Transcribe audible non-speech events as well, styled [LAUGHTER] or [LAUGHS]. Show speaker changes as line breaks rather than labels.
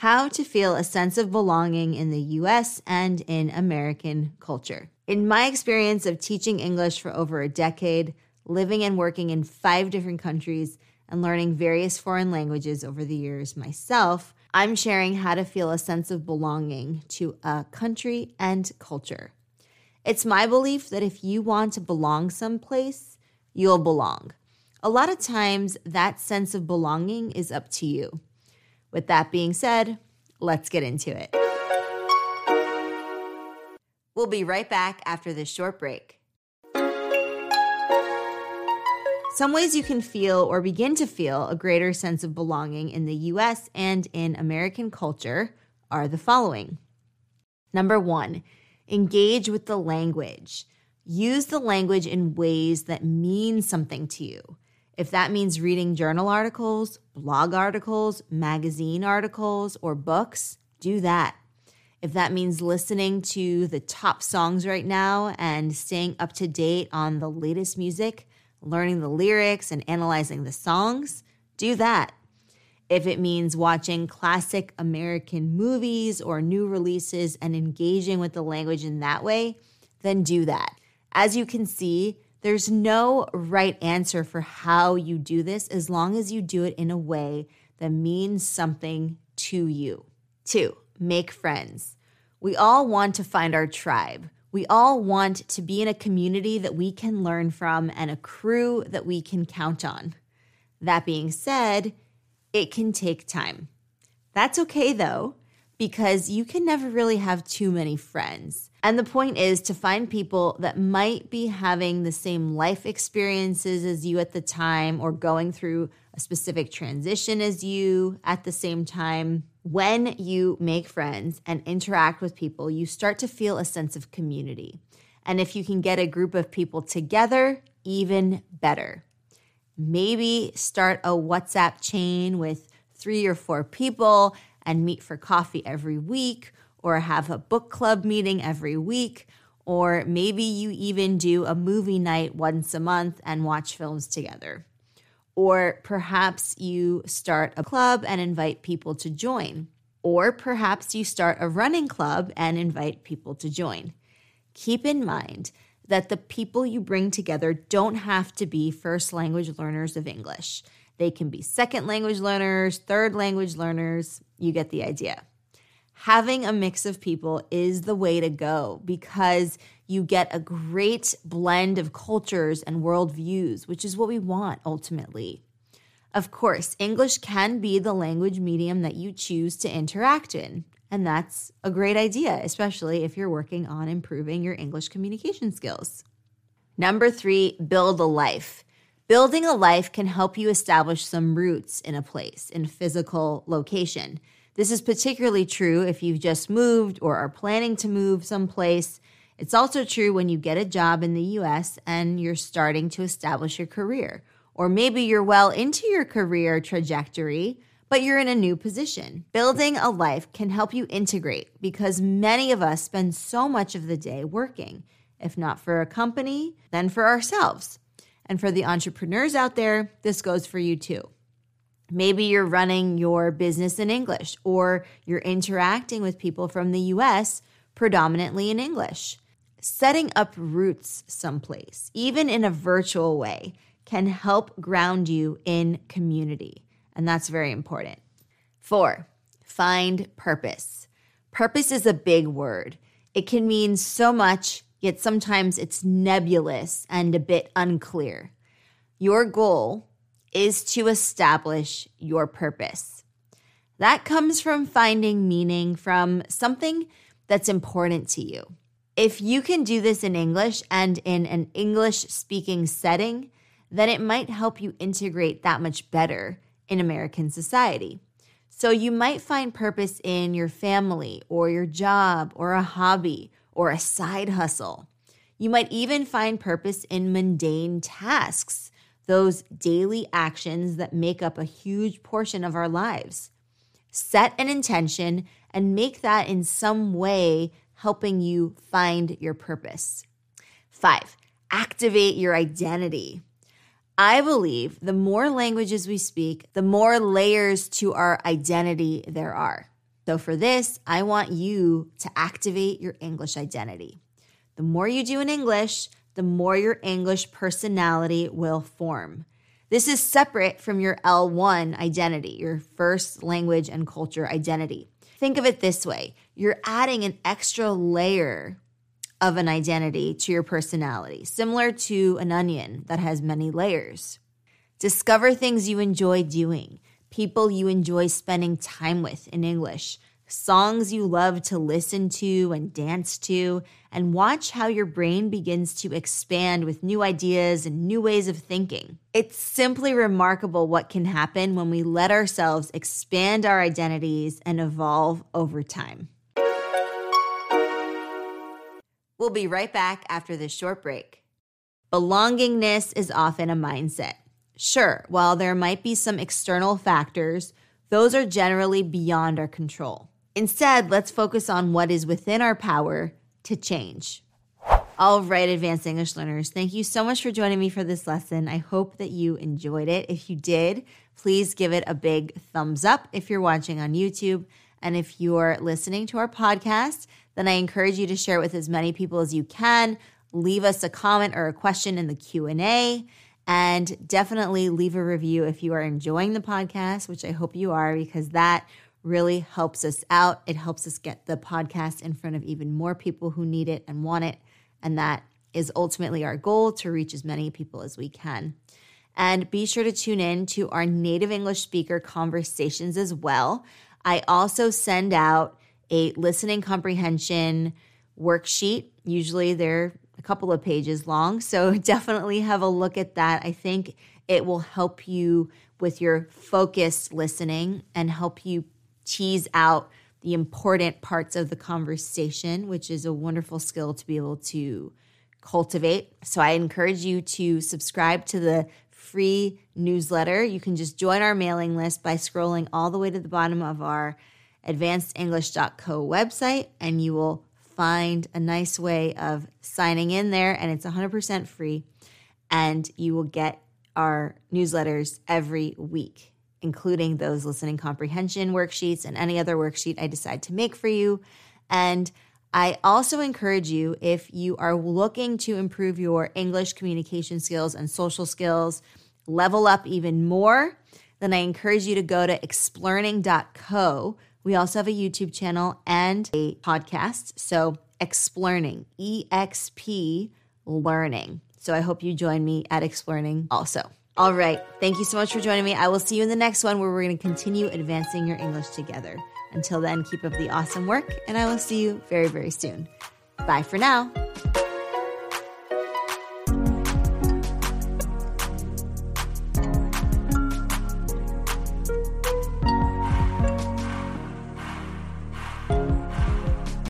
How to feel a sense of belonging in the US and in American culture. In my experience of teaching English for over a decade, living and working in five different countries, and learning various foreign languages over the years myself, I'm sharing how to feel a sense of belonging to a country and culture. It's my belief that if you want to belong someplace, you'll belong. A lot of times, that sense of belonging is up to you. With that being said, let's get into it. We'll be right back after this short break. Some ways you can feel or begin to feel a greater sense of belonging in the US and in American culture are the following. Number one, Engage with the language. Use the language in ways that mean something to you. If that means reading journal articles, blog articles, magazine articles, or books, do that. If that means listening to the top songs right now and staying up to date on the latest music, learning the lyrics and analyzing the songs, do that. If it means watching classic American movies or new releases and engaging with the language in that way, then do that. As you can see, there's no right answer for how you do this as long as you do it in a way that means something to you. Two, make friends. We all want to find our tribe. We all want to be in a community that we can learn from and a crew that we can count on. That being said, it can take time. That's okay though, because you can never really have too many friends. And the point is to find people that might be having the same life experiences as you at the time or going through a specific transition as you at the same time. When you make friends and interact with people, you start to feel a sense of community. And if you can get a group of people together, even better. Maybe start a WhatsApp chain with three or four people and meet for coffee every week, or have a book club meeting every week, or maybe you even do a movie night once a month and watch films together. Or perhaps you start a club and invite people to join. Or perhaps you start a running club and invite people to join. Keep in mind that the people you bring together don't have to be first language learners of English. They can be second language learners, third language learners. You get the idea. Having a mix of people is the way to go because you get a great blend of cultures and worldviews, which is what we want ultimately. Of course, English can be the language medium that you choose to interact in. And that's a great idea, especially if you're working on improving your English communication skills. Number three, build a life. Building a life can help you establish some roots in a place, in physical location. This is particularly true if you've just moved or are planning to move someplace. It's also true when you get a job in the US and you're starting to establish your career. Or maybe you're well into your career trajectory, but you're in a new position. Building a life can help you integrate because many of us spend so much of the day working, if not for a company, then for ourselves. And for the entrepreneurs out there, this goes for you too. Maybe you're running your business in English or you're interacting with people from the US predominantly in English. Setting up roots someplace, even in a virtual way, can help ground you in community. And that's very important. Four, find purpose. Purpose is a big word. It can mean so much, yet sometimes it's nebulous and a bit unclear. Your goal is to establish your purpose. That comes from finding meaning from something that's important to you. If you can do this in English and in an English speaking setting, then it might help you integrate that much better in American society. So you might find purpose in your family or your job or a hobby or a side hustle. You might even find purpose in mundane tasks, those daily actions that make up a huge portion of our lives. Set an intention and make that in some way helping you find your purpose. Five, activate your identity. I believe the more languages we speak, the more layers to our identity there are. So, for this, I want you to activate your English identity. The more you do in English, the more your English personality will form. This is separate from your L1 identity, your first language and culture identity. Think of it this way you're adding an extra layer of an identity to your personality, similar to an onion that has many layers. Discover things you enjoy doing, people you enjoy spending time with in English, songs you love to listen to and dance to, and watch how your brain begins to expand with new ideas and new ways of thinking. It's simply remarkable what can happen when we let ourselves expand our identities and evolve over time. We'll be right back after this short break. Belongingness is often a mindset. Sure, while there might be some external factors, those are generally beyond our control. Instead, let's focus on what is within our power to change. All right, advanced English learners, thank you so much for joining me for this lesson. I hope that you enjoyed it. If you did, please give it a big thumbs up if you're watching on YouTube. And if you're listening to our podcast, then I encourage you to share it with as many people as you can. Leave us a comment or a question in the Q&A and definitely leave a review if you are enjoying the podcast, which I hope you are because that really helps us out. It helps us get the podcast in front of even more people who need it and want it. And that is ultimately our goal to reach as many people as we can. And be sure to tune in to our native English speaker conversations as well. I also send out a listening comprehension worksheet. Usually they're a couple of pages long. So [LAUGHS] definitely have a look at that. I think it will help you with your focused listening and help you tease out the important parts of the conversation, which is a wonderful skill to be able to cultivate. So I encourage you to subscribe to the free newsletter. You can just join our mailing list by scrolling all the way to the bottom of our advancedenglish.co website and you will find a nice way of signing in there and it's 100% free. And you will get our newsletters every week including those listening comprehension worksheets and any other worksheet I decide to make for you. And I also encourage you if you are looking to improve your English communication skills and social skills, level up even more, then I encourage you to go to explearning.co we also have a YouTube channel and a podcast. So, Explearning, E X P Learning. So, I hope you join me at Explearning also. All right. Thank you so much for joining me. I will see you in the next one where we're going to continue advancing your English together. Until then, keep up the awesome work, and I will see you very, very soon. Bye for now.